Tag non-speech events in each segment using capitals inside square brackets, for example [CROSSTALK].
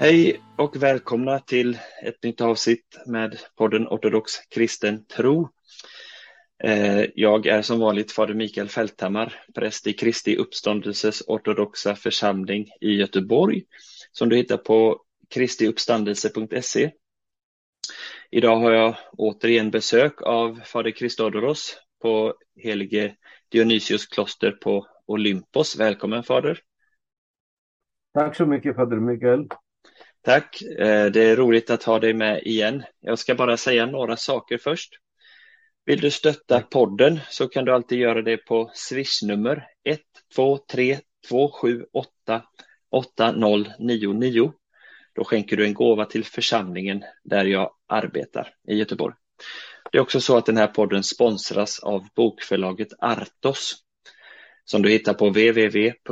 Hej och välkomna till ett nytt avsnitt med podden Ortodox kristen tro. Eh, jag är som vanligt fader Mikael Fälthammar, präst i Kristi uppståndelses ortodoxa församling i Göteborg, som du hittar på kristiuppstandelse.se. Idag har jag återigen besök av fader Kristodoros på helige Dionysius kloster på Olympos. Välkommen fader! Tack så mycket fader Mikael! Tack, eh, det är roligt att ha dig med igen. Jag ska bara säga några saker först. Vill du stötta podden så kan du alltid göra det på swishnummer 123 278 8099. Då skänker du en gåva till församlingen där jag arbetar i Göteborg. Det är också så att den här podden sponsras av bokförlaget Artos som du hittar på www.artos.se.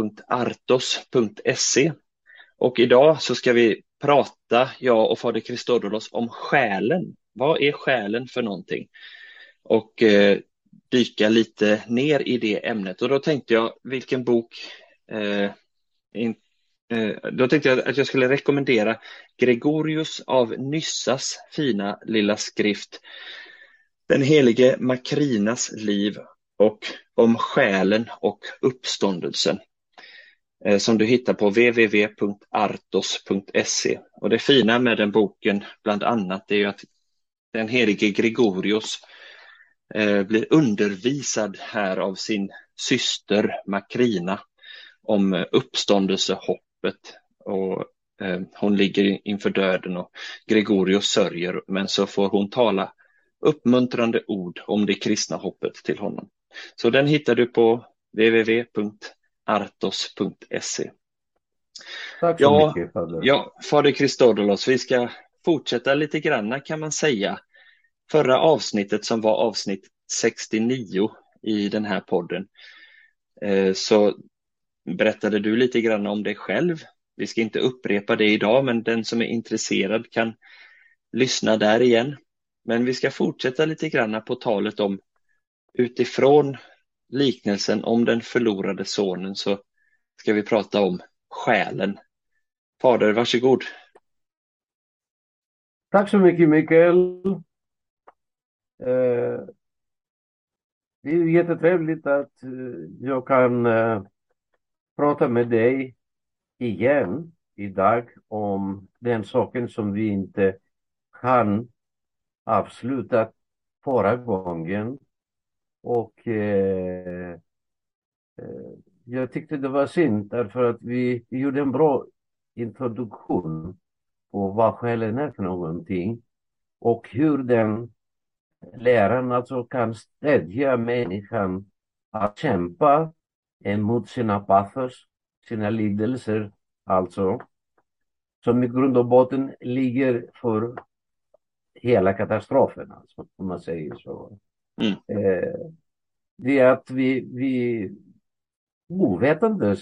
Och idag så ska vi prata, jag och fader Kristodoulos, om själen. Vad är själen för någonting? Och eh, dyka lite ner i det ämnet. Och då tänkte jag, vilken bok eh, in, eh, då tänkte jag att jag skulle rekommendera Gregorius av Nyssas fina lilla skrift Den helige Makrinas liv och om själen och uppståndelsen. Eh, som du hittar på www.artos.se. Och det fina med den boken bland annat är ju att den helige Gregorius eh, blir undervisad här av sin syster Makrina om eh, uppståndelsehoppet. Och hon ligger inför döden och Gregorius sörjer men så får hon tala uppmuntrande ord om det kristna hoppet till honom. Så den hittar du på www artos.se. Tack så ja, mycket Fader. Ja, Fader Kristodolos, vi ska fortsätta lite granna kan man säga. Förra avsnittet som var avsnitt 69 i den här podden eh, så berättade du lite grann om dig själv. Vi ska inte upprepa det idag, men den som är intresserad kan lyssna där igen. Men vi ska fortsätta lite granna på talet om utifrån liknelsen om den förlorade sonen så ska vi prata om själen. Fader, varsågod. Tack så mycket Mikael. Eh, det är jättetrevligt att eh, jag kan eh, prata med dig igen idag om den saken som vi inte kan avsluta förra gången och eh, eh, jag tyckte det var synd därför att vi gjorde en bra introduktion på vad själen är för någonting och hur den läran alltså kan stödja människan att kämpa emot sina pathos, sina lidelser, alltså som i grund och botten ligger för hela katastrofen, alltså, om man säger så. Mm. Eh, det är att vi, vi ovetandes,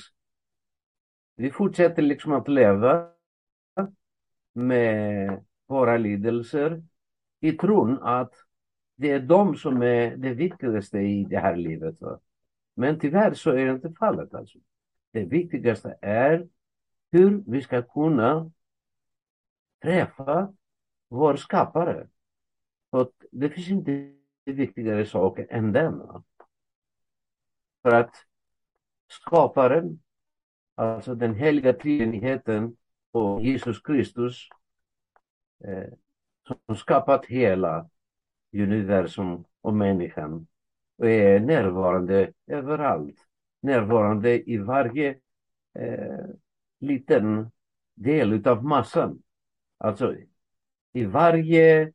vi fortsätter liksom att leva med våra lidelser i tron att det är de som är det viktigaste i det här livet. Va? Men tyvärr så är det inte fallet. Alltså. Det viktigaste är hur vi ska kunna träffa vår skapare. För det finns inte viktigare saker än den. För att skaparen, alltså den heliga treenigheten och Jesus Kristus eh, som skapat hela universum och människan och är närvarande överallt. Närvarande i varje eh, liten del utav massan. Alltså i varje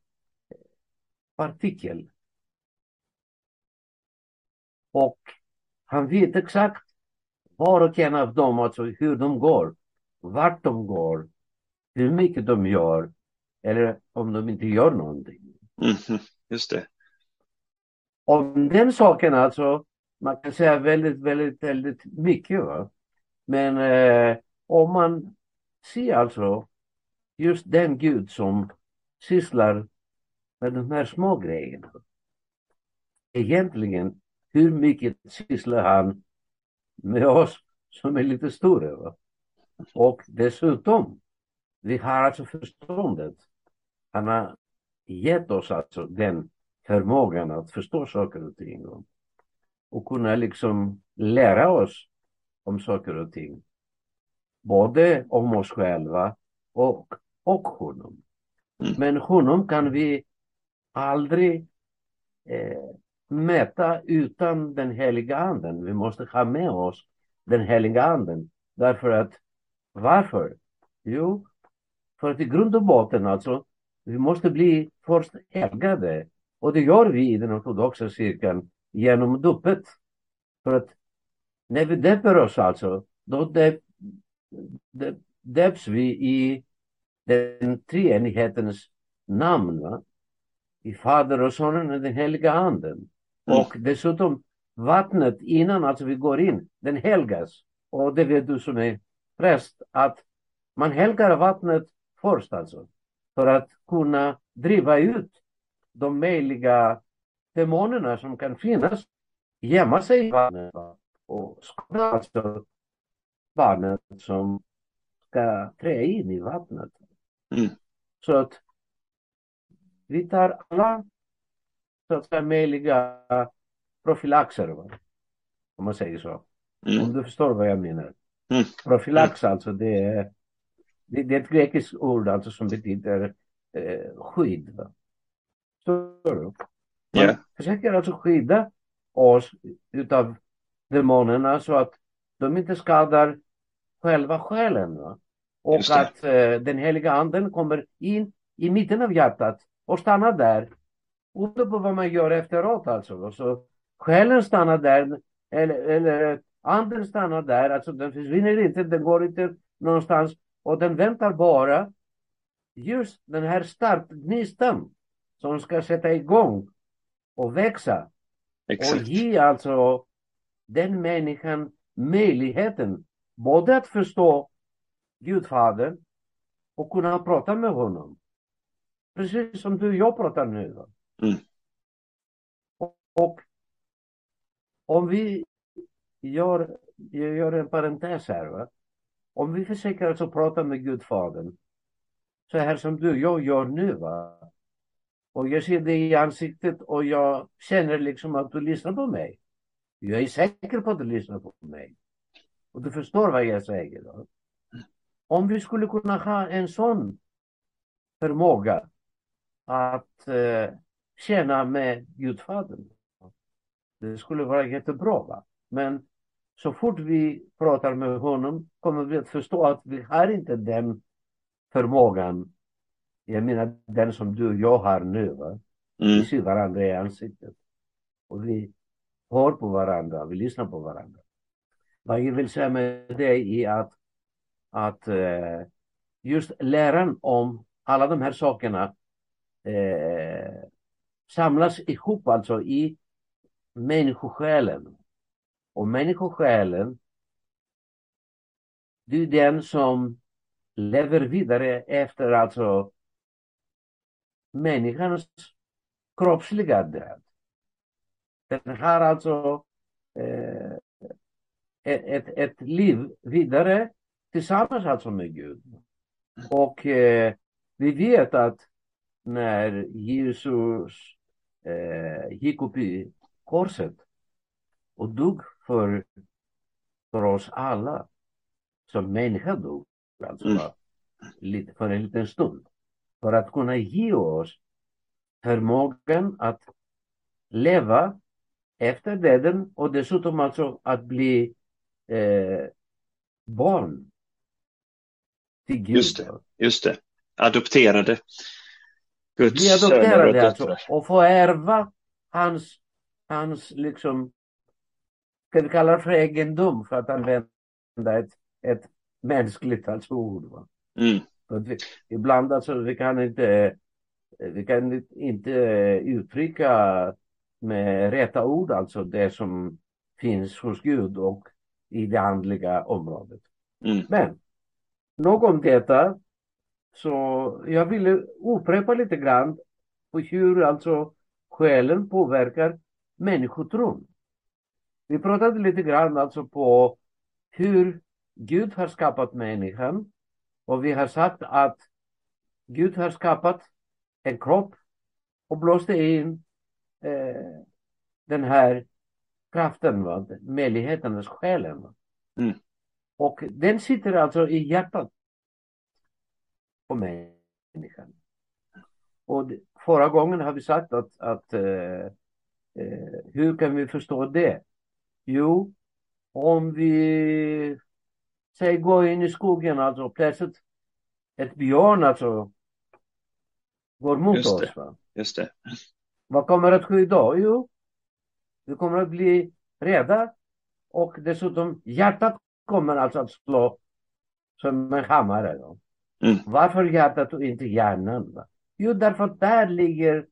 partikel och han vet exakt var och en av dem, alltså hur de går, vart de går, hur mycket de gör eller om de inte gör någonting. Mm, just det. Om den saken alltså, man kan säga väldigt, väldigt, väldigt mycket. Va? Men eh, om man ser alltså just den Gud som sysslar med de här små grejerna. Egentligen hur mycket sysslar han med oss som är lite större. Va? Och dessutom vi har alltså förståndet. Han har gett oss alltså den förmågan att förstå saker och ting och, och kunna liksom lära oss om saker och ting. Både om oss själva och, och honom. Mm. Men honom kan vi aldrig eh, mäta utan den heliga anden. Vi måste ha med oss den heliga anden. Därför att, varför? Jo, för att i grund och botten alltså, vi måste bli först helgade. Och det gör vi i den ortodoxa kyrkan genom dopet. För att när vi döper oss alltså, då döps vi i den treenighetens namn. Va? I Fader och Sonen och den heliga anden. Mm. Och dessutom vattnet innan alltså vi går in, den helgas. Och det vet du som är präst att man helgar vattnet först alltså. För att kunna driva ut de möjliga demonerna som kan finnas, gömma sig i vattnet och skada alltså barnet som ska trä in i vattnet. Mm. Så att vi tar alla så att säga möjliga profylaxer, va? om man säger så. Mm. Om du förstår vad jag menar. Mm. Profylax alltså, det är, det, det är ett grekiskt ord alltså som betyder eh, skydd. Va? Förstår du? Man Ja. försöker alltså skydda oss utav demonerna så att de inte skadar själva själen. Va? Och att eh, den heliga anden kommer in i mitten av hjärtat och stannar där. Ute på vad man gör efteråt alltså. va. Så själen stannar där, eller, eller anden stannar där, alltså den försvinner inte, den går inte någonstans och den väntar bara just den här startgnistan som ska sätta igång och växa och Exakt. ge alltså den människan möjligheten både att förstå Gudfadern och kunna prata med honom. Precis som du och jag pratar nu. Mm. Och, och om vi gör, jag gör en parentes här. Va? Om vi försöker alltså prata med Gudfadern så här som du och jag gör nu. Va? Och jag ser dig i ansiktet och jag känner liksom att du lyssnar på mig. Jag är säker på att du lyssnar på mig. Och du förstår vad jag säger. Då. Om vi skulle kunna ha en sån förmåga att eh, känna med Gudfadern. Det skulle vara jättebra. Va? Men så fort vi pratar med honom kommer vi att förstå att vi har inte den förmågan. Jag menar den som du och jag har nu. Va? Vi Mm. ser varandra i ansiktet. Och vi hör på varandra, vi lyssnar på varandra. Vad jag vill säga med det är att, att eh, just läran om alla de här sakerna eh, samlas ihop alltså i människosjälen. Och människosjälen, det är den som lever vidare efter alltså människans kroppsliga död. Den har alltså eh, e-, ett, ett, liv vidare tillsammans alltså med Gud. Och eh, vi vet att när Jesus eh, gick upp i korset och dog för, för oss alla, som människa dog, alltså Mm. lite, för en liten stund, för att kunna ge oss förmågan att leva efter döden och dessutom alltså att bli eh, barn till Gud. Just det. Just det. Adopterade. Guds Bli söner och adopterade alltså och få ärva hans, hans liksom, ska vi kalla det för egendom för att använda ett, ett mänskligt alltså ord. Va? Mm. Vi, ibland alltså vi kan inte, vi kan inte uttrycka med rätta ord alltså det som finns hos Gud och i det andliga området. Mm. Men nog om detta. Så jag ville upprepa lite grann på hur alltså själen påverkar människotron. Vi pratade lite grann alltså på hur Gud har skapat människan Och vi har sagt att Gud har skapat en kropp och blåste in eh, den här kraften, va? möjligheten, själen. Va? Mm. Och den sitter alltså i hjärtat på människan. Och förra gången har vi sagt att, att eh, eh, hur kan vi förstå det? Jo, om vi säg gå in i skogen alltså plötsligt ett björn alltså går mot Just oss. Va? Just det. Vad kommer att ske då? Jo, vi kommer att bli rädda och dessutom hjärtat kommer alltså att slå som en hammare. Då. Mm. Varför hjärtat och inte hjärnan? Va? Jo, därför att där ligger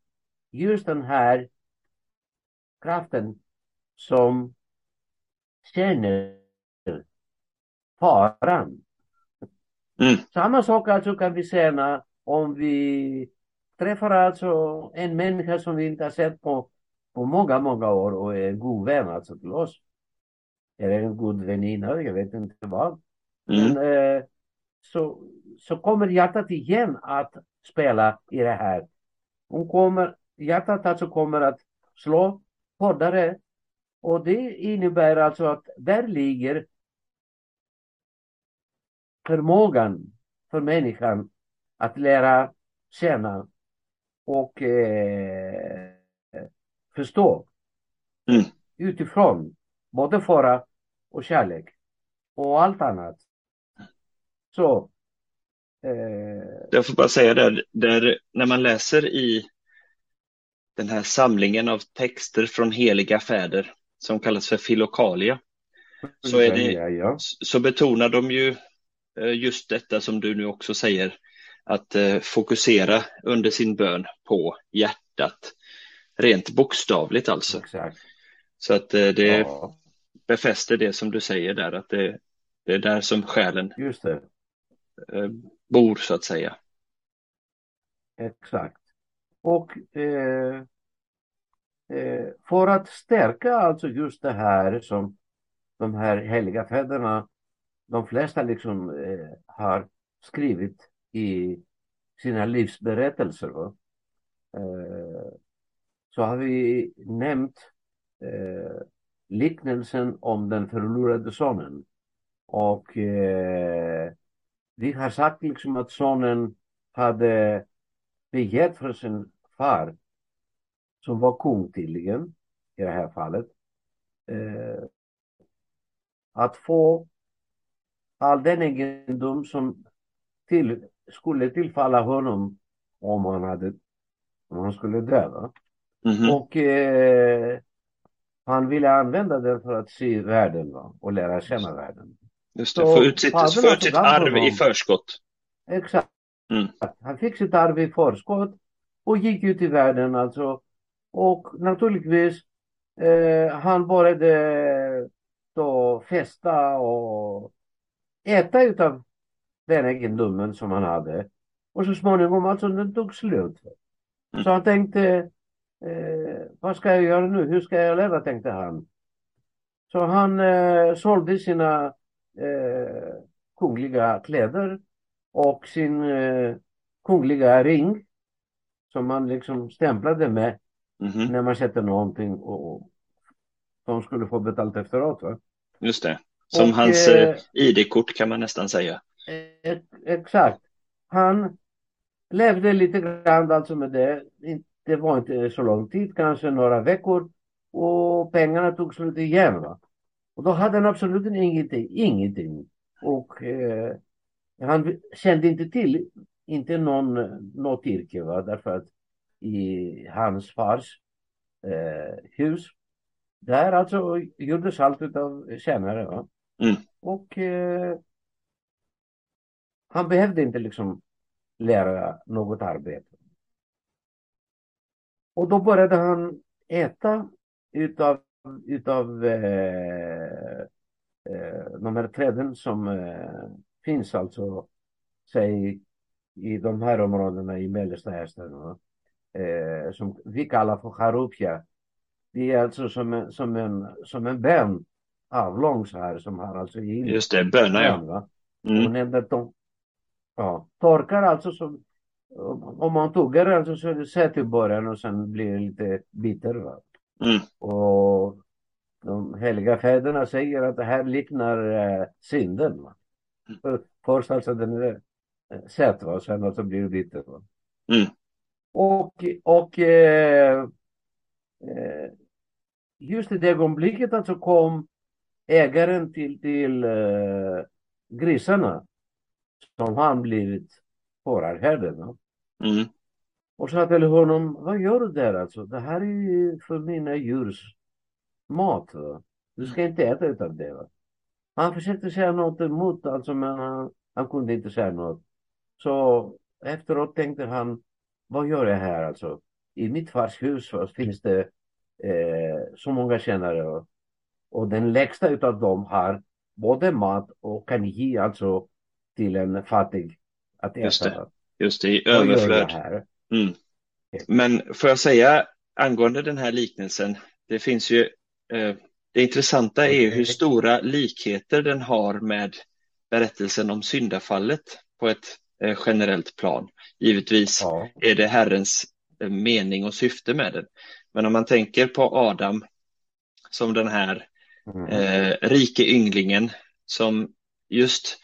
just den här kraften som känner faran. Mm. Samma sak alltså kan vi säga om vi träffar alltså en människa som vi inte har sett på, på många, många år och är en god vän alltså till oss. Eller en god väninna, jag vet inte vad. Mm. Men, eh, så, så kommer hjärtat igen att spela i det här. Hon kommer, hjärtat alltså kommer att slå hårdare och det innebär alltså att där ligger förmågan för människan att lära känna och eh, förstå Mm. utifrån både fara och kärlek och allt annat. Så eh, Jag får bara säga där, där, när man läser i den här samlingen av texter från heliga fäder som kallas för filokalia, så, är det, ja, ja. så betonar de ju eh, just detta som du nu också säger, att eh, fokusera under sin bön på hjärtat, rent bokstavligt alltså. Exakt. Så att eh, det Ja, befäster det som du säger där, att det, det är där som själen just det. Eh, bor så att säga. Exakt. Och eh, eh, för att stärka alltså just det här som de här heliga fäderna, de flesta liksom eh, har skrivit i sina livsberättelser. Va? Eh, så har vi nämnt eh, liknelsen om den förlorade sonen. Och eh, vi har sagt liksom att sonen hade begärt för sin far, som var kung tydligen, i det här fallet, eh, att få all den egendom som till, skulle tillfalla honom om han, hade, om han skulle dö. va? Mhm. Och eh, han ville använda den för att se världen va? och lära känna världen. Just det, få ut sitt, få ut sitt arv i förskott. Exakt. Mm. Han fick sitt arv i förskott och gick ut i världen alltså. Och naturligtvis, eh, han började då festa och äta utav den egendomen som han hade. Och så småningom alltså den tog slut. Mm. Så han tänkte, eh, vad ska jag göra nu? Hur ska jag leva? tänkte han. Så han eh, sålde sina eh, kungliga kläder och sin eh, kungliga ring som man liksom stämplade med Mhm. när man köpte någonting och, och de skulle få betalt efteråt. Va? Just det. Som Och, hans eh, eh, ID-kort kan man nästan säga. Ex- Exakt. Han levde lite grann alltså med det. Det var inte så lång tid, kanske några veckor. Och pengarna tog slut igen. Va? Och då hade han absolut ingenting. ingenting. Och eh, han kände inte till, inte någon, något yrke. Va? Därför att i hans fars eh, hus, där alltså gjordes allt utav tjänare. Va? Mm. Och eh, han behövde inte liksom lära något arbete. Och då började han äta utav, utav eh, eh, de här träden som eh, finns alltså, säg i de här områdena i Mellersta Östern, eh, som vi kallar för charupja. Det är alltså som en, som en, som en bön, avlång så här, som har alltså in Just det, böna ja. Mm. Nämnde att de, ja, torkar alltså som om man tuggar alltså så är det sött i början och sen blir det lite bitter. Va? Mm. Och de heliga fäderna säger att det här liknar eh, synden. Va? Mm. Först alltså den är eh, sött va? och sen alltså blir det bitter. Va? Mm. Och, och eh, eh, just i det ögonblicket alltså kom ägaren till, till eh, grisarna som han blivit fåraherde. Mm. Och sa till honom, vad gör du där alltså? Det här är ju för mina djurs mat. Va? Du ska inte äta utav det. Va? Han försökte säga något emot alltså, men han, han kunde inte säga något. Så efteråt tänkte han, vad gör jag här alltså? I mitt fars hus finns det eh, så många tjänare och den lägsta utav dem har både mat och kan ge alltså till en fattig att äta. Just det, just det i överflöd. Mm. Men får jag säga angående den här liknelsen, det finns ju, eh, det intressanta är ju hur stora likheter den har med berättelsen om syndafallet på ett eh, generellt plan. Givetvis ja. är det Herrens eh, mening och syfte med den. Men om man tänker på Adam som den här mm. rike ynglingen som just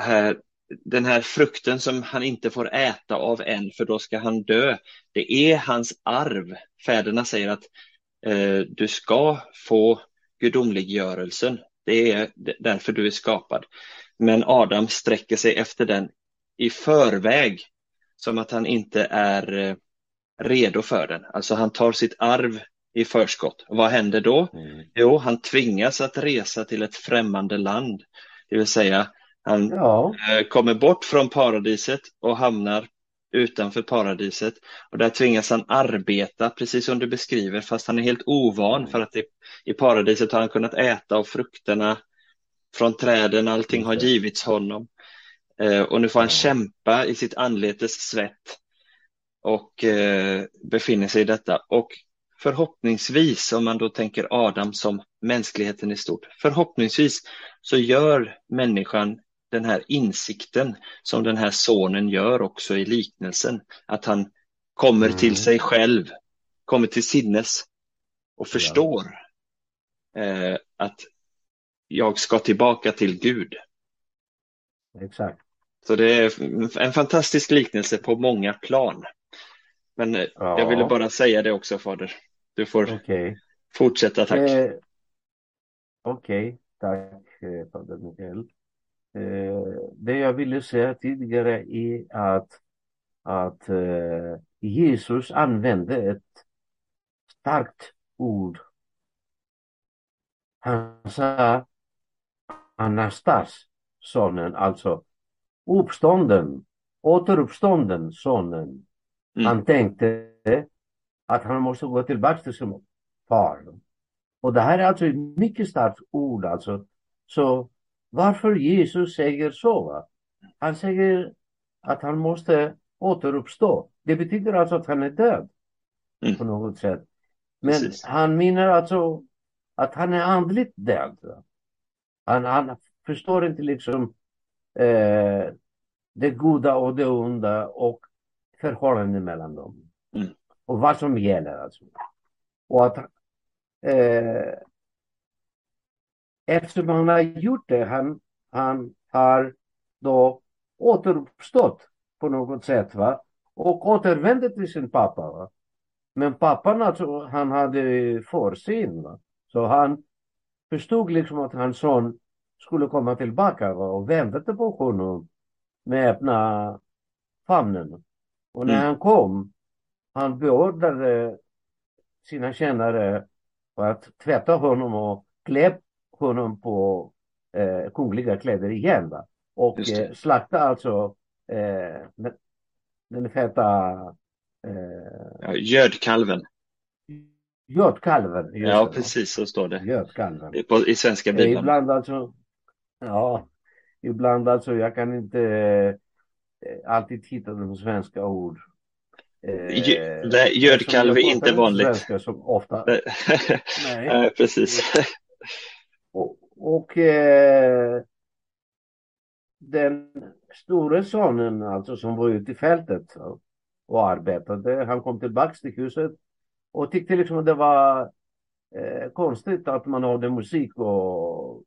här, den här frukten som han inte får äta av än för då ska han dö. Det är hans arv. Fäderna säger att eh, du ska få gudomliggörelsen. Det är därför du är skapad. Men Adam sträcker sig efter den i förväg som att han inte är eh, redo för den. Alltså han tar sitt arv i förskott. Vad händer då? Mm. Jo, han tvingas att resa till ett främmande land. Det vill säga, han ja. Eh, kommer bort från paradiset och hamnar utanför paradiset. Och där tvingas han arbeta, precis som du beskriver, fast han är helt ovan mm. för att det, i paradiset har han kunnat äta av frukterna från träden, allting har givits honom. Eh, och nu får han kämpa i sitt anletes svett och eh, befinner sig i detta. Och förhoppningsvis, om man då tänker Adam som mänskligheten i stort, förhoppningsvis så gör människan den här insikten som den här sonen gör också i liknelsen, att han kommer mm. till sig själv, kommer till sinnes och förstår ja. eh, att jag ska tillbaka till Gud. Exakt. Så det är en fantastisk liknelse på många plan. Men eh, ja. jag ville bara säga det också, Fader. Du får okay. fortsätta, tack. Eh, Okej, okay. tack eh, Fader Mikael. Eh, det jag ville säga tidigare är att, att eh, Jesus använde ett starkt ord. Han sa Anastas, sonen, alltså uppstånden, återuppstånden, sonen. Mm. Han tänkte att han måste gå tillbaka till sin far. Och det här är alltså ett mycket starkt ord alltså. Så varför Jesus säger så? Va? Han säger att han måste återuppstå. Det betyder alltså att han är död mm. på något sätt. Men Precis. han menar alltså att han är andligt död. Han, han förstår inte liksom eh, det goda och det onda och förhållandet mellan dem. Mm. Och vad som gäller alltså. Och att eh, eftersom han har gjort det, han, han har då återuppstått på något sätt va? och återvände till sin pappa. Va? Men pappan alltså, han hade försyn. Va? Så han förstod liksom att hans son skulle komma tillbaka va? och väntade på honom med öppna famnen. Och när mm. han kom, han beordrade sina tjänare att tvätta honom och klä honom på eh, kungliga kläder igen. Va? Och eh, slakta alltså eh, den, feta... Eh, ja, gödkalven. Gödkalven. Ja, precis så står det. Gödkalven. I, på, i svenska bibeln. Ibland alltså, ja, ibland alltså, jag kan inte eh, alltid hitta de svenska ord. Eh, Nej, gödkalv är inte vanligt. Som ofta. [LAUGHS] Nej. precis. Och, och eh, den store sonen alltså som var ute i fältet och arbetade, han kom tillbaks till huset och tyckte liksom att det var eh, konstigt att man hade musik och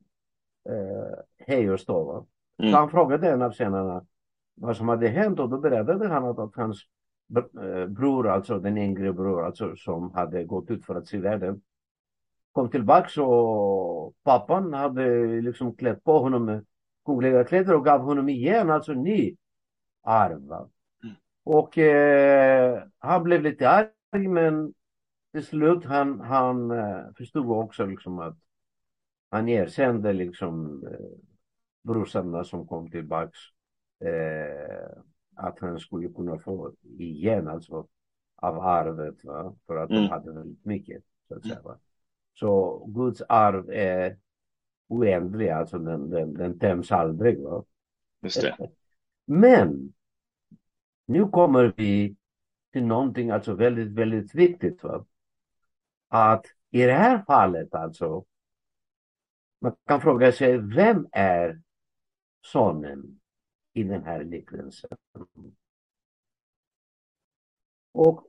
eh, hej och stå. Mm. Så han frågade en av tjänarna vad som hade hänt och då berättade han att, att hans eh, bror, alltså den yngre bror, alltså som hade gått ut för att se världen, kom tillbaks och pappan hade liksom klätt på honom med kungliga kläder och gav honom igen, alltså ny arv. Mm. Och eh, han blev lite arg men till slut han, han eh, förstod också liksom att han erkände liksom eh, brorsarna som kom tillbaks eh, att han skulle kunna få igen alltså av arvet va? för att mm. de hade väldigt mycket så att säga. Va? Så Guds arv är oändlig, alltså den, den, den tämns aldrig. Va? Just det. Men nu kommer vi till någonting alltså väldigt, väldigt viktigt. Va? Att i det här fallet alltså, man kan fråga sig, vem är sonen i den här liknelsen? Och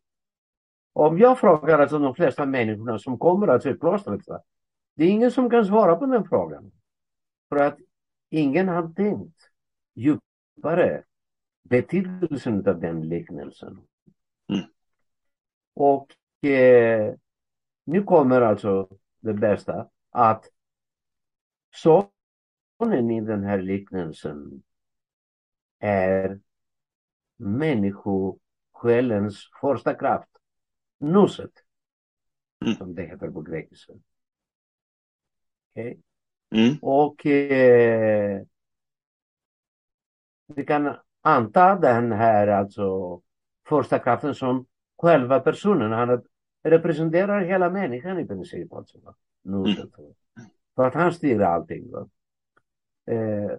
om jag frågar alltså de flesta människorna som kommer alltså i klostret, det är ingen som kan svara på den frågan. För att ingen har tänkt djupare betydelsen av den liknelsen. Mm. Och eh, nu kommer alltså det bästa att sonen i den här liknelsen är människosjälens första kraft, nuset, mm. som det heter på grekiska. Okay? Mm. Och eh, vi kan anta den här alltså första kraften som själva personen. Han representerar hela människan i princip. Alltså, mm. För att han styr allting. Eh,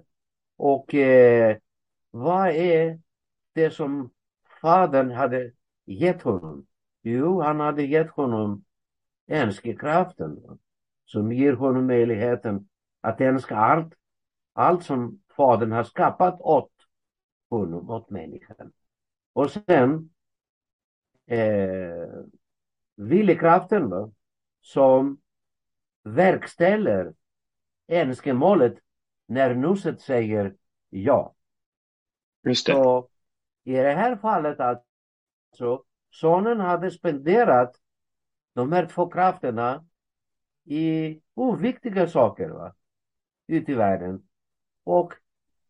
och eh, vad är det som fadern hade gett honom? Jo, han hade gett honom önskekraften som ger honom möjligheten att älska allt, allt som fadern har skapat åt honom, åt människan. Och sen eh, viljekraften va, som verkställer önskemålet när nuset säger ja. Just det. Så i det här fallet alltså, sonen hade spenderat de här två krafterna i oviktiga saker va? ute i världen. Och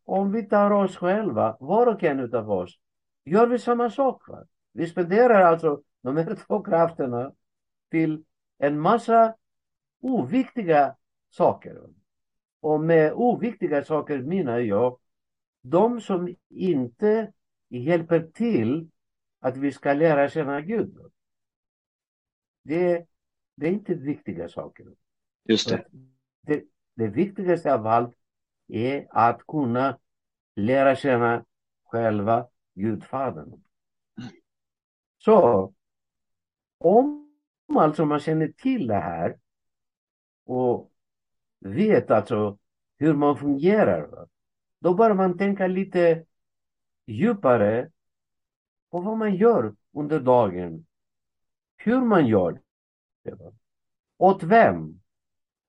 om vi tar oss själva, var och en av oss, gör vi samma sak. Va? Vi spenderar alltså de här två krafterna till en massa oviktiga saker. Och med oviktiga saker menar jag de som inte hjälper till att vi ska lära känna Gud. Det, det är inte viktiga saker. Just det. det. Det viktigaste av allt är att kunna lära känna själva Gudfadern. Så om alltså man känner till det här och vet alltså hur man fungerar, då bör man tänka lite djupare på vad man gör under dagen. Hur man gör det. Åt vem?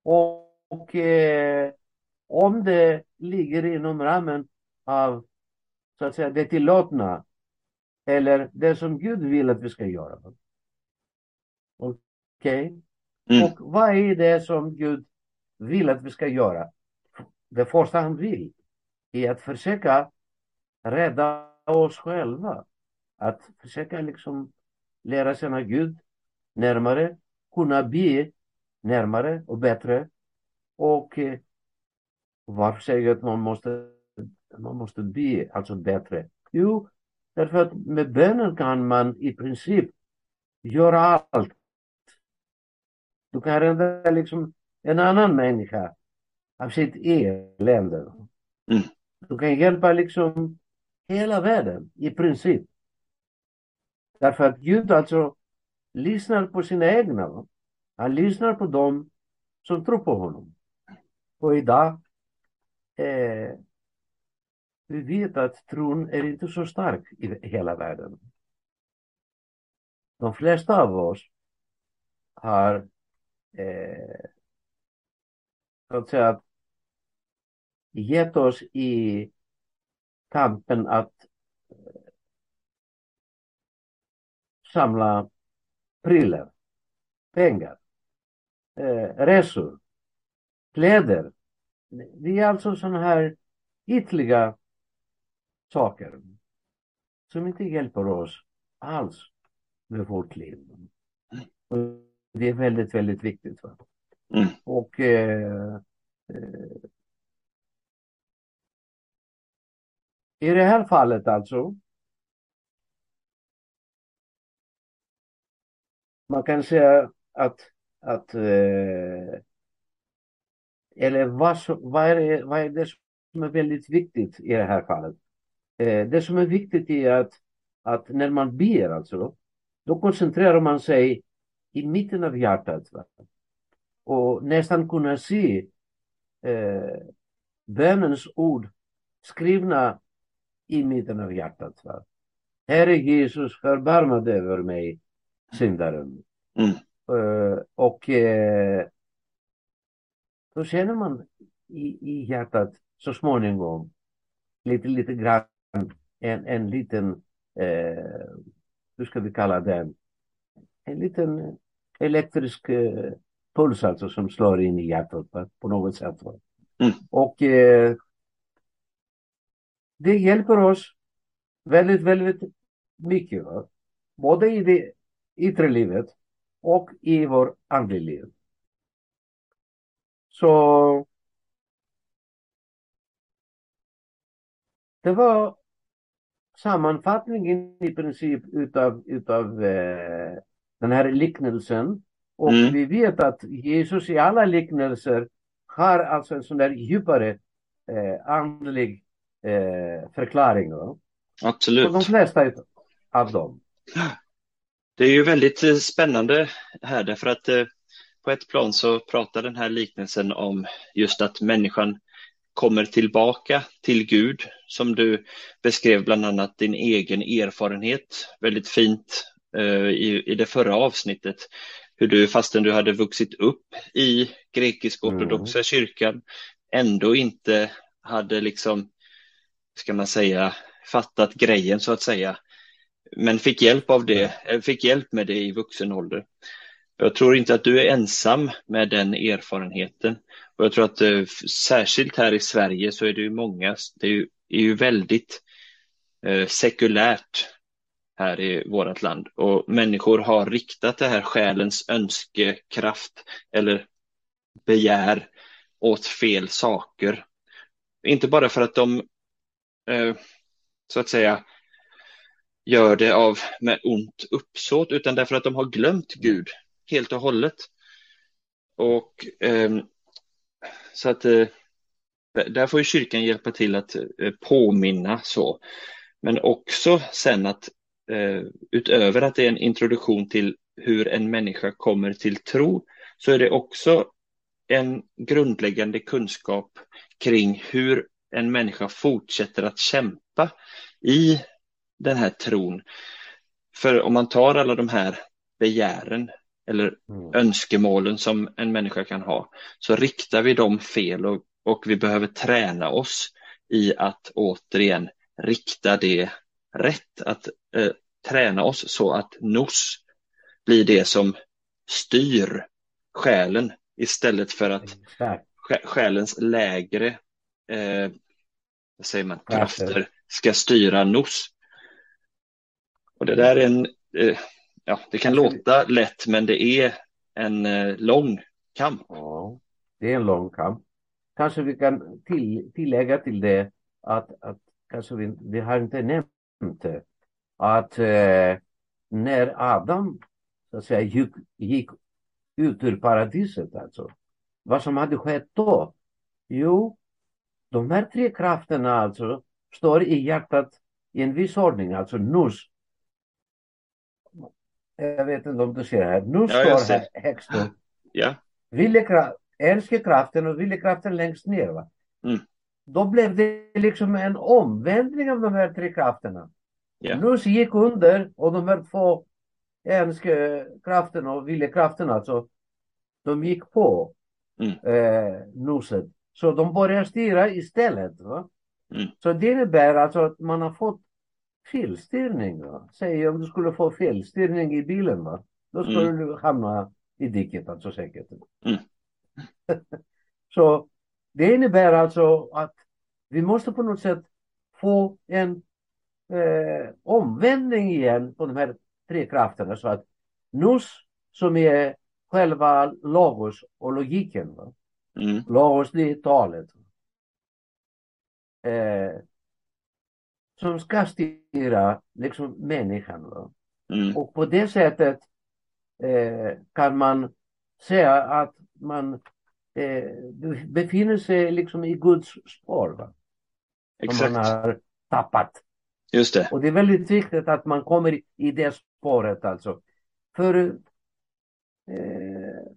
Och, och eh, om det ligger inom ramen av så att säga det tillåtna eller det som Gud vill att vi ska göra. Okej? Okay? Mm. Och vad är det som Gud vill att vi ska göra? Det första han vill är att försöka rädda oss själva. Att försöka liksom lära känna Gud närmare, kunna be närmare och bättre. Och eh, varför säger jag att man måste, man måste be alltså bättre? Jo, därför att med bönen kan man i princip göra allt. Du kan rädda liksom en annan människa av sitt elände. Mm. Du kan hjälpa liksom hela världen i princip. Därför att Gud alltså lyssnar på sina egna. Han lyssnar på dem som tror på honom. Och idag, eh, vi vet att tron är inte så stark i hela världen. De flesta av oss har eh, så att säga gett oss i kampen att eh, samla prylar, pengar, eh, resor, kläder. Det är alltså sådana här ytliga saker som inte hjälper oss alls med vårt liv. Och det är väldigt, väldigt viktigt. Va? Mm. Och eh, eh, i det här fallet alltså man kan säga att, att eh, eller vad, vad, är, vad är det som är väldigt viktigt i det här fallet? Eh, det som är viktigt är att, att när man ber alltså, då koncentrerar man sig i mitten av hjärtat. Va? Och nästan kunna se eh, bönens ord skrivna i mitten av hjärtat. Va? Herre Jesus, förbarma dig över mig, syndaren. Mm. Uh, och uh, då känner man i, i hjärtat så småningom lite, lite grann en, en liten, uh, hur ska vi kalla den, en liten elektrisk uh, puls alltså som slår in i hjärtat på något sätt. Mm. Och det hjälper oss väldigt, väldigt mycket. Va? Både i det yttre livet och i vår andliga liv. Så det var sammanfattningen i princip utav, utav eh, den här liknelsen. Och Mm. vi vet att Jesus i alla liknelser har alltså en sån där djupare eh, andlig eh, förklaring. va? På de Absolut. flesta av dem. [LAUGHS] Det är ju väldigt eh, spännande här därför att eh, på ett plan så pratar den här liknelsen om just att människan kommer tillbaka till Gud som du beskrev bland annat din egen erfarenhet väldigt fint eh, i, i det förra avsnittet. Hur du fastän du hade vuxit upp i grekisk-ortodoxa kyrkan ändå inte hade liksom, ska man säga, fattat grejen så att säga. Men fick hjälp av det, eh, fick hjälp med det i vuxen ålder. Jag tror inte att du är ensam med den erfarenheten. Och jag tror att eh, särskilt här i Sverige så är det ju många, det är ju, är ju väldigt eh, sekulärt här i vårt land och människor har riktat det här själens önskekraft eller begär åt fel saker. Inte bara för att de eh, så att säga gör det av med ont uppsåt utan därför att de har glömt Gud helt och hållet. Och ehm, så att eh, där får ju kyrkan hjälpa till att eh, påminna så. Men också sen att eh, utöver att det är en introduktion till hur en människa kommer till tro så är det också en grundläggande kunskap kring hur en människa fortsätter att kämpa i den här tron. För om man tar alla de här begären eller Mm. önskemålen som en människa kan ha så riktar vi dem fel och, och vi behöver träna oss i att återigen rikta det rätt, att eh, träna oss så att nos blir det som styr själen istället för att själens lägre eh, säger man, krafter ska styra nos. Och det där är en, eh, ja, det kan låta lätt men det är en eh, lång kamp. Ja, det är en lång kamp. Kanske vi kan till, tillägga till det att, att kanske vi, vi har inte nämnt det, att eh, när Adam så att säga, gick, gick ut ur paradiset, alltså, vad som hade skett då? Jo, de här tre krafterna alltså står i hjärtat i en viss ordning, alltså nus. Jag vet inte om du ser här. Nus Ja, står högst upp. Ja, Viljekraft, älskekraften och viljekraften längst ner. Va? Mm. då blev det liksom en omvändning av de här tre krafterna. Ja. Nus gick under och de här två krafterna och viljekrafterna alltså, de gick på Mm. eh, Nuset. Så de började styra istället. Va? Mm. Så det innebär alltså att man har fått felstyrning. Va? Säg om du skulle få felstyrning i bilen, va? då skulle Mm. du hamna i diket alltså säkert. Mm. [LAUGHS] Så det innebär alltså att vi måste på något sätt få en eh, omvändning igen på de här tre krafterna så att Nus som är själva logos och logiken. Va? Mm. Logos det är talet. Eh, som ska styra liksom människan. Va? Mm. Och på det sättet eh, kan man säga att man eh, befinner sig liksom i Guds spår. Va? Som Exakt, man har tappat. just det. Och det är väldigt viktigt att man kommer i- i det spåret alltså. För, eh,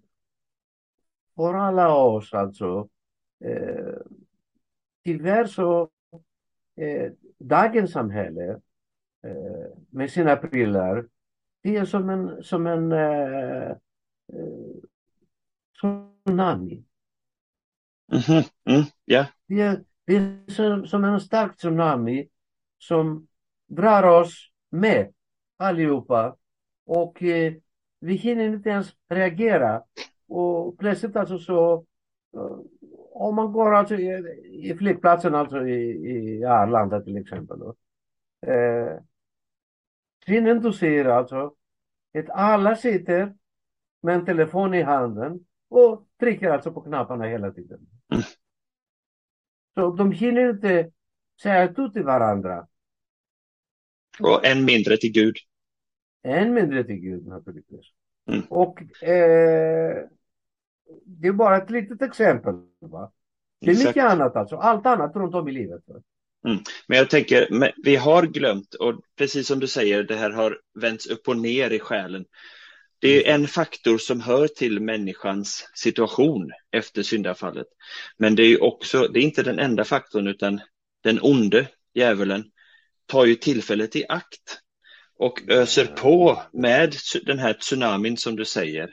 för alla oss alltså. Eh, tyvärr så eh, dagens samhälle eh, med sina prylar. Det är som en, som en eh, eh, tsunami. Mhm. Mm. Ja, Det är, det är som, som en stark tsunami som drar oss med allihopa och eh, vi hinner inte ens reagera. Och plötsligt alltså så om man går alltså i, i flygplatsen alltså i, i Arlanda till exempel. Då, eh, synen du ser alltså att alla sitter med en telefon i handen och trycker alltså på knapparna hela tiden. Mm. Så de hinner inte säga du till varandra. och än mindre till Gud. Än mindre till Gud naturligtvis. Mm. Och eh, det är bara ett litet exempel. Va? Det är Exakt. mycket annat alltså. Allt annat runt om i livet. Va? Men jag tänker, vi har glömt, och precis som du säger, det här har vänts upp och ner i själen. Det är en faktor som hör till människans situation efter syndafallet. Men det är också, det är inte den enda faktorn, utan den onde, djävulen, tar ju tillfället i akt och öser på med den här tsunamin som du säger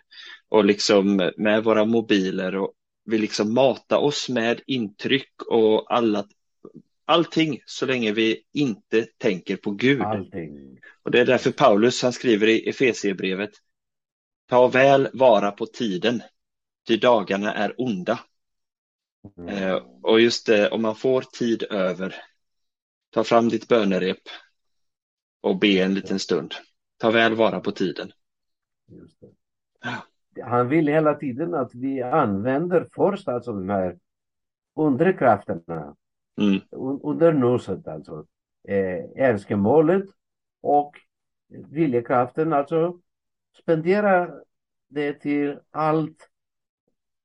och liksom med våra mobiler och vill liksom mata oss med intryck och alla, allting så länge vi inte tänker på Gud. Allting. Och det är därför Paulus han skriver i Efesierbrevet Ta väl vara på tiden, ty dagarna är onda. Mm. Eh, och just det, om man får tid över, ta fram ditt bönerep och be en liten stund. Ta väl vara på tiden. Ja. Han vill hela tiden att vi använder först alltså de här undre krafterna Mm, un- under noset alltså. Eh, önskemålet och viljekraften alltså spendera det till allt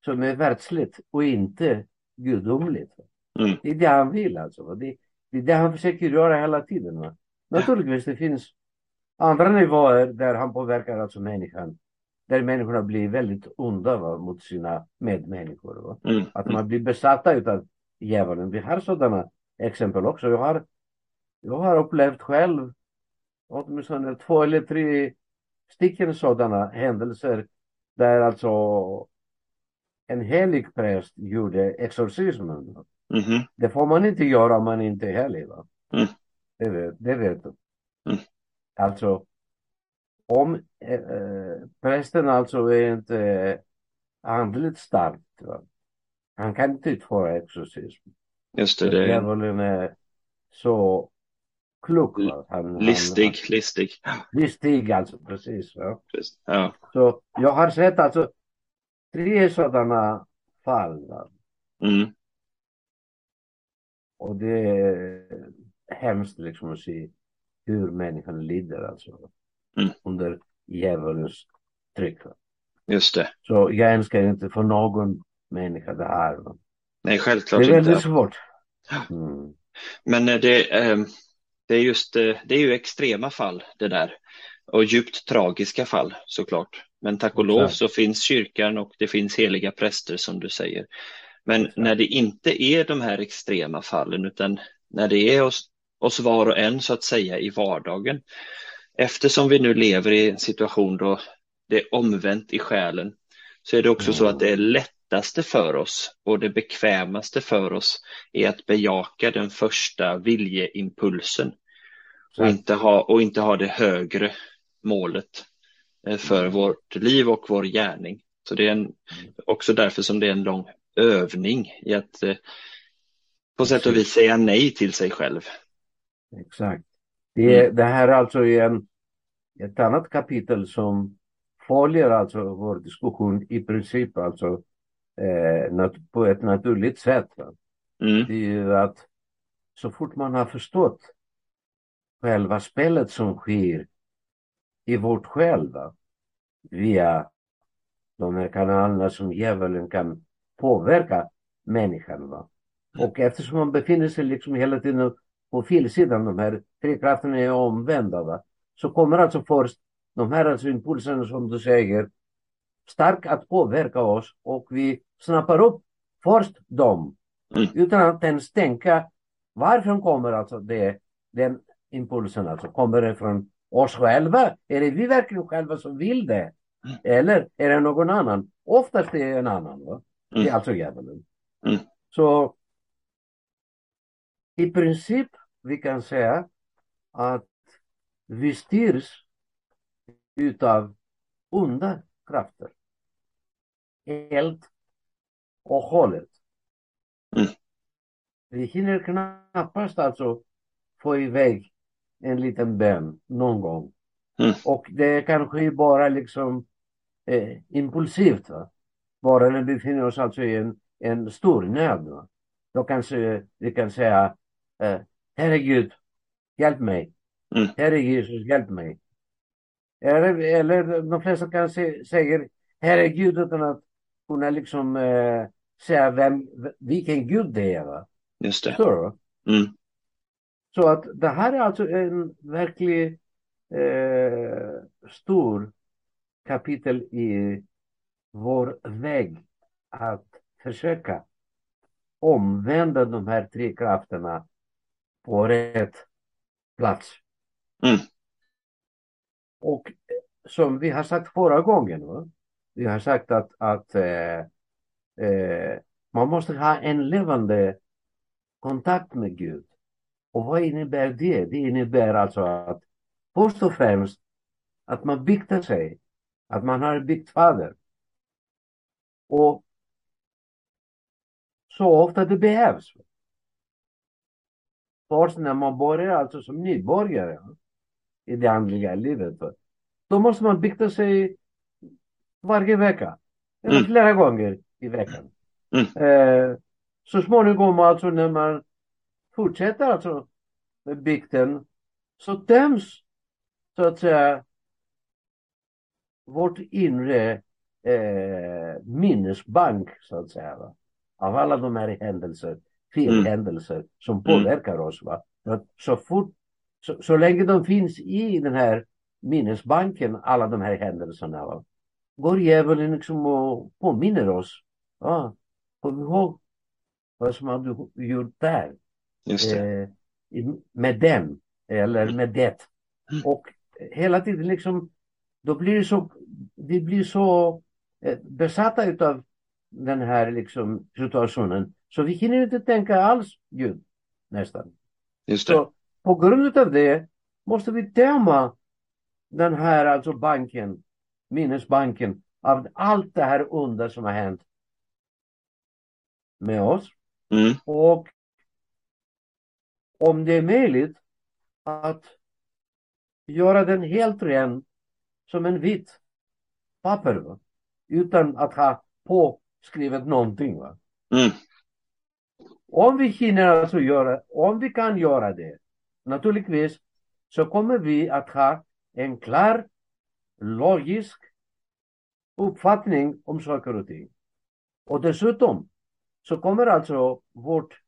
som är världsligt och inte gudomligt. mm, Det är det han vill alltså. Det, det är det han försöker göra hela tiden. Va? Naturligtvis det finns andra nivåer där han påverkar alltså människan. Där människorna blir väldigt onda va, mot sina medmänniskor. Mm, Att mm, man blir besatta utav djävulen. Vi har sådana exempel också. Jag har, jag har upplevt själv åtminstone två eller tre stycken sådana händelser där alltså en helig präst gjorde exorcismen. mhm, Det får man inte göra om man inte är helig. Va? Mm. Det, vet, det vet du. Mm. Alltså, om eh, eh, prästen alltså är inte eh, andligt stark, va? han kan inte utföra exorcism. Just det, Djävulen är så klok. Va? Han, listig, listig. Han, listig alltså, precis. Va? Precis. Ja, Så jag har sett alltså tre sådana fall. Va? mm, Och det är hemskt liksom att se hur människan lider alltså. Mm. Under djävulens tryck. Just det. Så jag önskar inte för någon människa det här. Nej, Det självklart är väldigt inte. svårt. Mm. Men eh, det, eh, det är just eh, det är ju extrema fall det där och djupt tragiska fall såklart. Men tack och lov Exakt. så finns kyrkan och det finns heliga präster som du säger. Men Exakt. när det inte är de här extrema fallen utan när det är oss, oss var och en så att säga i vardagen. Eftersom vi nu lever i en situation då det är omvänt i själen så är det också mm. så att det är lättaste för oss och det bekvämaste för oss är att bejaka den första viljeimpulsen och inte, ha, och inte ha det högre målet eh, för mm. vårt liv och vår gärning. Så det är en, mm. också därför som det är en lång övning i att eh, på sätt och vis säga nej till sig själv. Exakt. Det, mm. det här är alltså en, ett annat kapitel som följer alltså vår diskussion i princip alltså eh, på ett naturligt sätt. Mm. Det är att så fort man har förstått själva spelet som sker i vårt själva via de här kanalerna som djävulen kan påverka människan. Va? Och eftersom man befinner sig liksom hela tiden på fel sidan, de här tre krafterna är omvända, va? så kommer alltså först de här alltså impulserna som du säger starkt att påverka oss och vi snappar upp först dem mm. utan att ens tänka varifrån kommer alltså det, den impulsen alltså? Kommer det från oss själva? Är det vi verkligen själva som vill det? Mm. Eller är det någon annan? Oftast är det en annan. Va? Det är mm. alltså djävulen. Mm. Så i princip vi kan säga att vi styrs utav onda krafter. Helt och hållet. Mm. Vi hinner knappast alltså få iväg en liten bön någon gång. Mm. Och det kanske bara liksom eh, impulsivt. Va? Bara när vi befinner oss alltså i en, en stor nöd. Va? Då kanske vi kan säga eh, Herregud, hjälp mig. Mm. Herre Jesus, hjälp mig. Eller, eller de flesta kanske säger Herregud utan att kunna liksom eh, säga vem, vilken Gud det är. Va? Just det. Så, mm. så att det här är alltså en verklig eh, stor kapitel i vår väg att försöka omvända de här tre krafterna på rätt plats. Mm. Och som vi har sagt förra gången, va? vi har sagt att, att eh, eh, man måste ha en levande kontakt med Gud. Och vad innebär det? Det innebär alltså att först och främst att man biktar sig, att man har en biktfader. Och så ofta det behövs. Först när man börjar alltså som nybörjare i det andliga livet. Då måste man bikta sig varje vecka. Eller mm. flera gånger i veckan. Mm. Eh, så småningom alltså när man fortsätter alltså med bikten så döms så att säga vårt inre eh, minnesbank så att säga. Va? Av alla de här händelser, felhändelser mm. som påverkar oss. Va? Så fort så, så länge de finns i den här minnesbanken, alla de här händelserna, va? går djävulen liksom och påminner oss. Ja, kom ihåg vad som har du gjort där. Eh, med den, eller med det. Mm. Och hela tiden liksom, då blir det så, vi blir så eh, besatta av den här liksom situationen. Så vi hinner inte tänka alls Gud, nästan. Just det. Så på grund av det måste vi döma den här alltså banken, minnesbanken, av allt det här under som har hänt med oss. Mm. Och om det är möjligt att göra den helt ren som en vit papper. Va? Utan att ha påskrivet någonting. Va? Mm. Om vi hinner alltså göra, om vi kan göra det, naturligtvis så kommer vi att ha en klar, logisk uppfattning om saker och ting. Och dessutom så kommer alltså vårt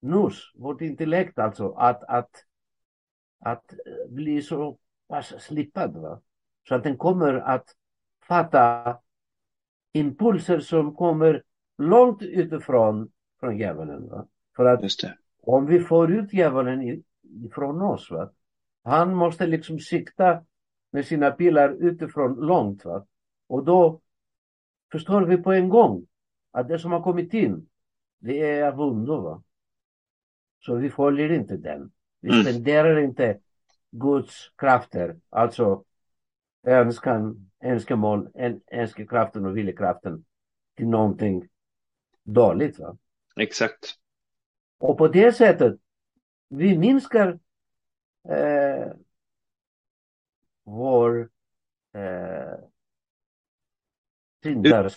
nus, vårt intellekt alltså att, att, att eh, bli så pass slipad. Va? Så att den kommer att fatta impulser som kommer långt utifrån från djävulen. Va? För att om vi får ut djävulen ifrån oss, va? han måste liksom sikta med sina pilar utifrån långt. Va? Och då förstår vi på en gång att det som har kommit in, det är av ondo. Va? Så vi följer inte den. Vi Mm. spenderar inte Guds krafter, alltså önskan, önskemål, en- önskekraften och viljekraften till någonting dåligt. Va? Exakt. Och på det sättet, vi minskar eh, vår eh, syndars...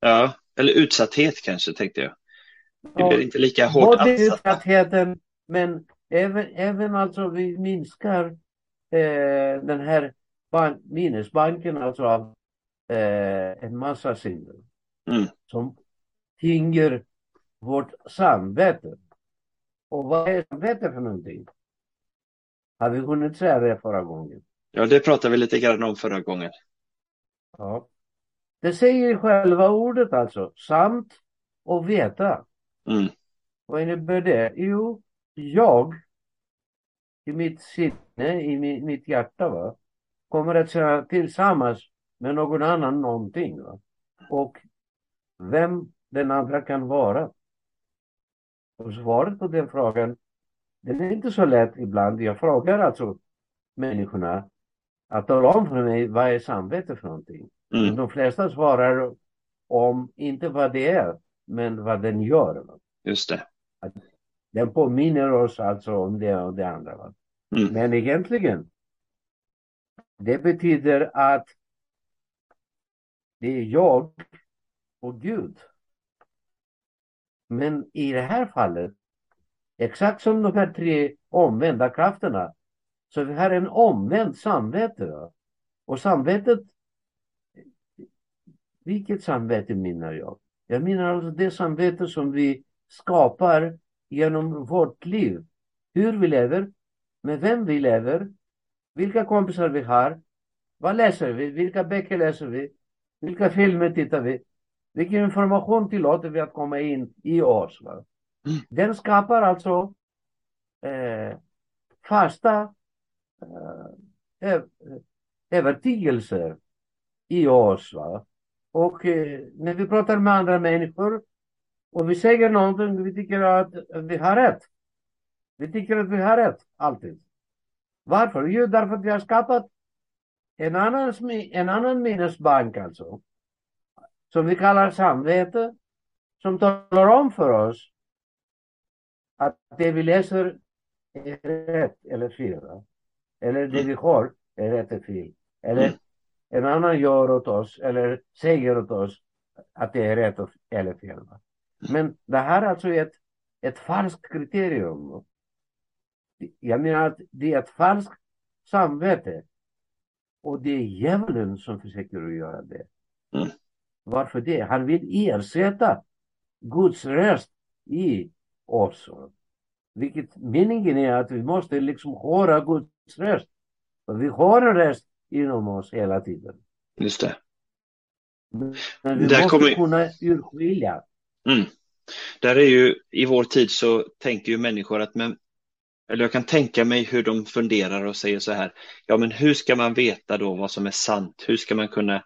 Ja, eller utsatthet kanske tänkte jag. Ja, blir inte lika hårt Både utsattheten, men även, även alltså vi minskar eh, den här bank, minnesbanken alltså av eh, en massa synder Mm. som tynger vårt samvete. Och vad är samvete för någonting? Har vi hunnit säga det förra gången? Ja, det pratade vi lite grann om förra gången. Ja. Det säger själva ordet alltså, samt och veta. Mm. Vad innebär det? Jo, jag i mitt sinne, i mi- mitt hjärta, va, kommer att säga tillsammans med någon annan någonting. Va? Och vem den andra kan vara. Och svaret på den frågan, den är inte så lätt ibland. Jag frågar alltså människorna att tala om för mig vad är samvete för någonting. Mm. De flesta svarar om inte vad det är, men vad den gör. Just det. Den påminner oss alltså om det och det andra. Va? Mm. Men egentligen, det betyder att det är jag och Gud. Men i det här fallet, exakt som de här tre omvända krafterna, så vi har en omvänd samvete. Va? Och samvetet, vilket samvete menar jag? Jag menar alltså det samvete som vi skapar genom vårt liv. Hur vi lever, med vem vi lever, vilka kompisar vi har, vad läser vi, vilka böcker läser vi, vilka filmer tittar vi, vilken information tillåter vi att komma in i oss. Va? Mm. Den skapar alltså eh, fasta eh, öv- övertygelser i oss. Va? Och eh, när vi pratar med andra människor och vi säger någonting, vi tycker att vi har rätt. Vi tycker att vi har rätt, alltid. Varför? Jo, därför att vi har skapat en annan, en annan minnesbank alltså. Som vi kallar samvete. Som talar om för oss att det vi läser är rätt eller fel. Eller det vi har är rätt eller fel. Eller Mm. en annan gör åt oss eller säger åt oss att det är rätt eller fel. va? Men det här är alltså ett, ett falskt kriterium. Jag menar att det är ett falskt samvete. Och det är djävulen som försöker att göra det. Varför det? Han vill ersätta Guds röst i oss. Vilket meningen är att vi måste liksom höra Guds röst. För vi har en röst inom oss hela tiden. Just det. Men vi Där måste kommer- kunna urskilja. Mm. Där är ju, i vår tid så tänker ju människor att, men, eller jag kan tänka mig hur de funderar och säger så här, ja men hur ska man veta då vad som är sant? Hur ska man kunna,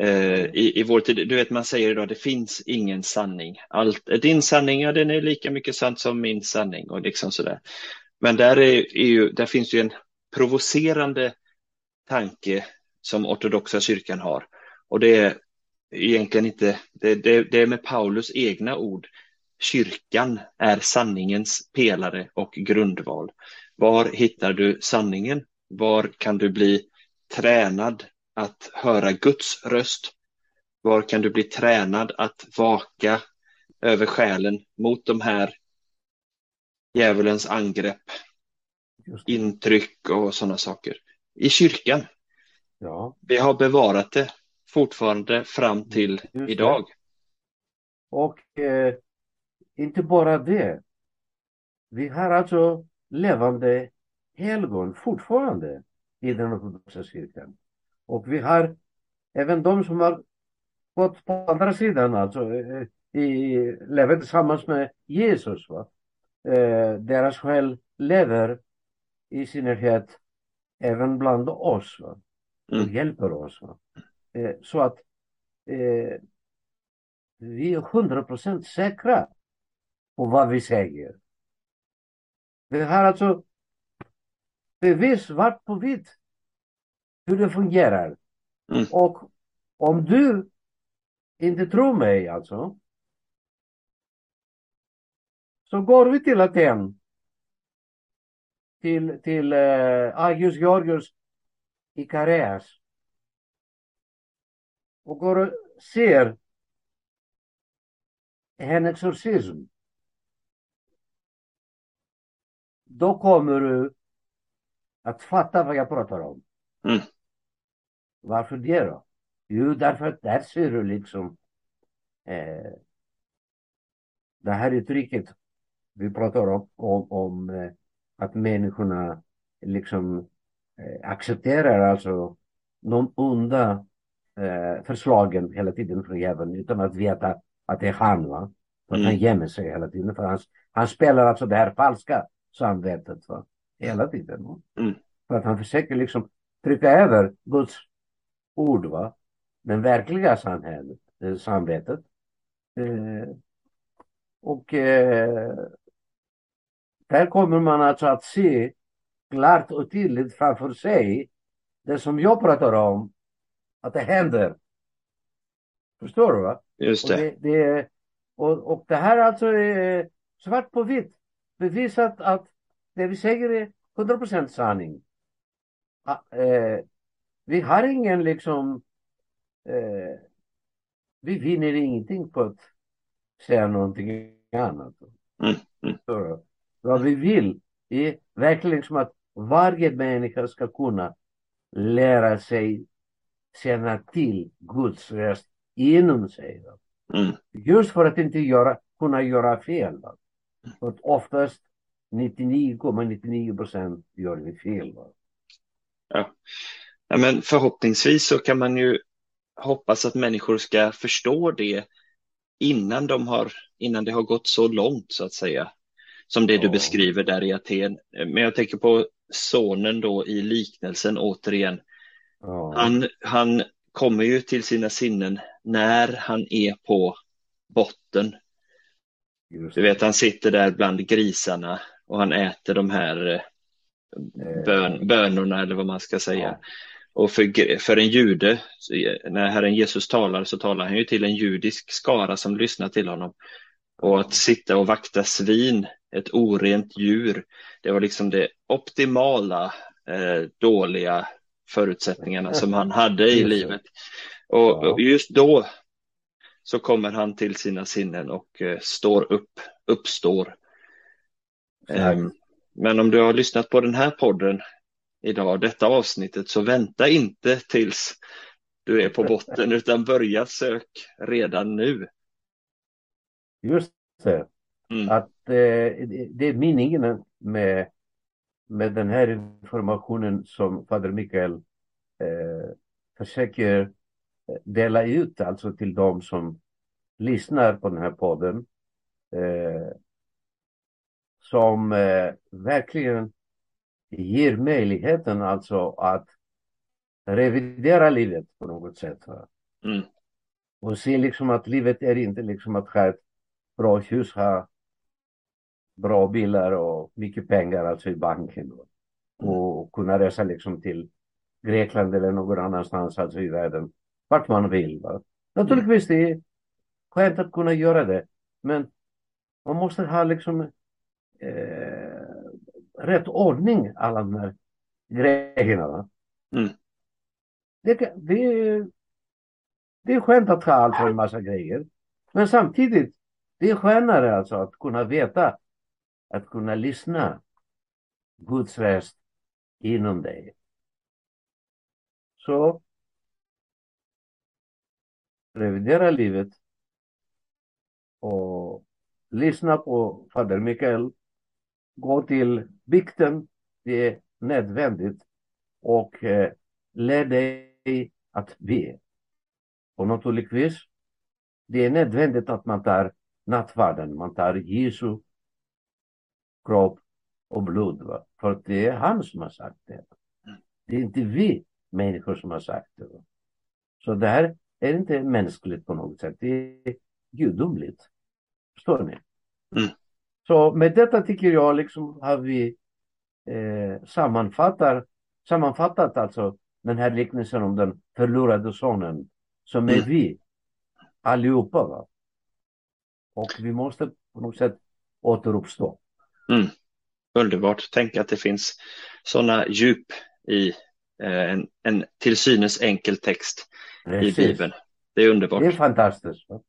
Eh, i, i vår tid, du vet man säger idag, det finns ingen sanning. Allt, eh, din sanning, ja den är lika mycket sant som min sanning och liksom sådär. Men där, är, är ju, där finns ju en provocerande tanke som ortodoxa kyrkan har. Och det är egentligen inte, det, det, det är med Paulus egna ord. Kyrkan är sanningens pelare och grundval. Var hittar du sanningen? Var kan du bli tränad att höra Guds röst? Var kan du bli tränad att vaka över själen mot de här djävulens angrepp, intryck och sådana saker? I kyrkan. Ja. Vi har bevarat det fortfarande fram till Just det. idag. Och eh, inte bara det. Vi har alltså levande helgon fortfarande i den ortodoxa kyrkan. Och vi har även de som har gått på andra sidan, alltså eh, i, lever tillsammans med Jesus. Va? Eh, deras själ lever i synnerhet även bland oss. Va? Och Mm. hjälper oss. Va? Eh, så att eh, vi är hundra procent säkra på vad vi säger. Vi har alltså bevis svart på vitt hur det fungerar. Mm. Och om du inte tror mig alltså så går vi till Aten till, till eh, Agios Georgios i Kareas och går och ser en exorcism. Då kommer du att fatta vad jag pratar om. Mm. Varför det då? Jo, därför att där ser du liksom eh, det här uttrycket vi pratar om, om, om eh, att människorna liksom eh, accepterar alltså de onda eh, förslagen hela tiden från djävulen utan att veta att det är han. Va? För Mm. han gömmer sig hela tiden. För han, han spelar alltså det här falska samvetet va? hela tiden. Va? Mm. För att han försöker liksom trycka över Guds ord, va? den verkliga samhället, eh, samvetet. Eh, och eh, där kommer man alltså att se klart och tydligt framför sig det som jag pratar om, att det händer. Förstår du? va? Just Och det. det, det, och, och det här alltså är svart på vitt bevisat att det vi säger är 100% sanning. Ah, eh, vi har ingen liksom, eh, vi vinner ingenting på att säga någonting annat. Mm, mm. Så, vad vi vill är verkligen som att varje människa ska kunna lära sig känna till Guds röst inom sig. Mm. Just för att inte göra, kunna göra fel. Va? För att oftast 99,99 procent gör vi fel. Va? Ja, men förhoppningsvis så kan man ju hoppas att människor ska förstå det innan de har, innan det har gått så långt så att säga. Som det du Ja. beskriver där i Aten. Men jag tänker på sonen då i liknelsen återigen. Ja, Han, han kommer ju till sina sinnen när han är på botten. Du vet, han sitter där bland grisarna och han äter de här eh, bön, bönorna eller vad man ska säga. Ja. Och för, för en jude, när Herren Jesus talar så talar han ju till en judisk skara som lyssnar till honom. Och att sitta och vakta svin, ett orent djur, det var liksom det optimala eh, dåliga förutsättningarna som han hade i livet. Och, och just då så kommer han till sina sinnen och eh, står upp, uppstår. Ehm, men om du har lyssnat på den här podden idag, detta avsnittet, så vänta inte tills du är på botten [LAUGHS] utan börja sök redan nu. Just det. Mm. Att eh, det- är meningen med, med den här informationen som Fader Mikael eh, försöker eh, dela ut alltså till de som lyssnar på den här podden. Eh, som eh, verkligen ger möjligheten alltså att revidera livet på något sätt. Mm. Och se liksom att livet är inte liksom att ha ett bra hus, ha bra bilar och mycket pengar alltså i banken. va. Och kunna resa liksom till Grekland eller någon annanstans alltså i världen. Vart man vill. Va? Naturligtvis det är skönt att kunna göra det. Men man måste ha liksom eh, rätt ordning alla de här grejerna. Mm. Det, det, är- det är skönt att ha alltså en massa grejer. Men samtidigt, det är skönare alltså att kunna veta, att kunna lyssna Guds röst inom dig. Så revidera livet och lyssna på Fader Mikael. Gå till bikten, det är nödvändigt. Och eh, lär dig att be. Och naturligtvis det är nödvändigt att man tar nattvarden, man tar Jesu kropp och blod. Va? För det är han som har sagt det. Det är inte vi människor som har sagt det. Va? Så det här är inte mänskligt på något sätt. Det är gudomligt. Förstår ni? Mm. Så med detta tycker jag liksom har vi eh, sammanfattar, sammanfattat alltså den här liknelsen om den förlorade sonen som är vi allihopa. Va? Och vi måste på något sätt återuppstå. Mm. Underbart. Tänk att det finns sådana djup i eh, en, en till synes enkel text Precis. i Bibeln. Det är underbart. Det är fantastiskt. Va?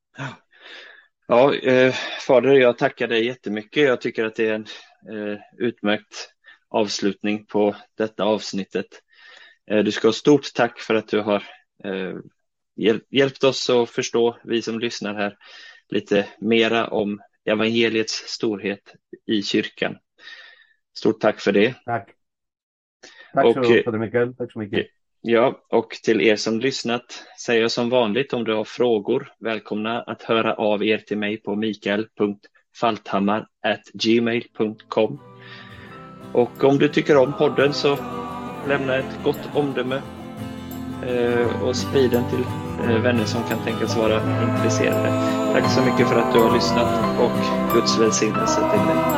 Ja, eh, Fader, jag tackar dig jättemycket. Jag tycker att det är en eh, utmärkt avslutning på detta avsnittet. Eh, du ska ha stort tack för att du har eh, hjälpt oss att förstå, vi som lyssnar här, lite mera om evangeliets storhet i kyrkan. Stort tack för det. Tack. Tack och, så mycket, Mikael. Tack så mycket. Ja, och till er som lyssnat säger jag som vanligt om du har frågor, välkomna att höra av er till mig på mikael.falthammar.gmail.com Och om du tycker om podden så lämna ett gott omdöme eh, och sprid den till eh, vänner som kan tänkas vara intresserade. Tack så mycket för att du har lyssnat och Guds välsignelse till dig.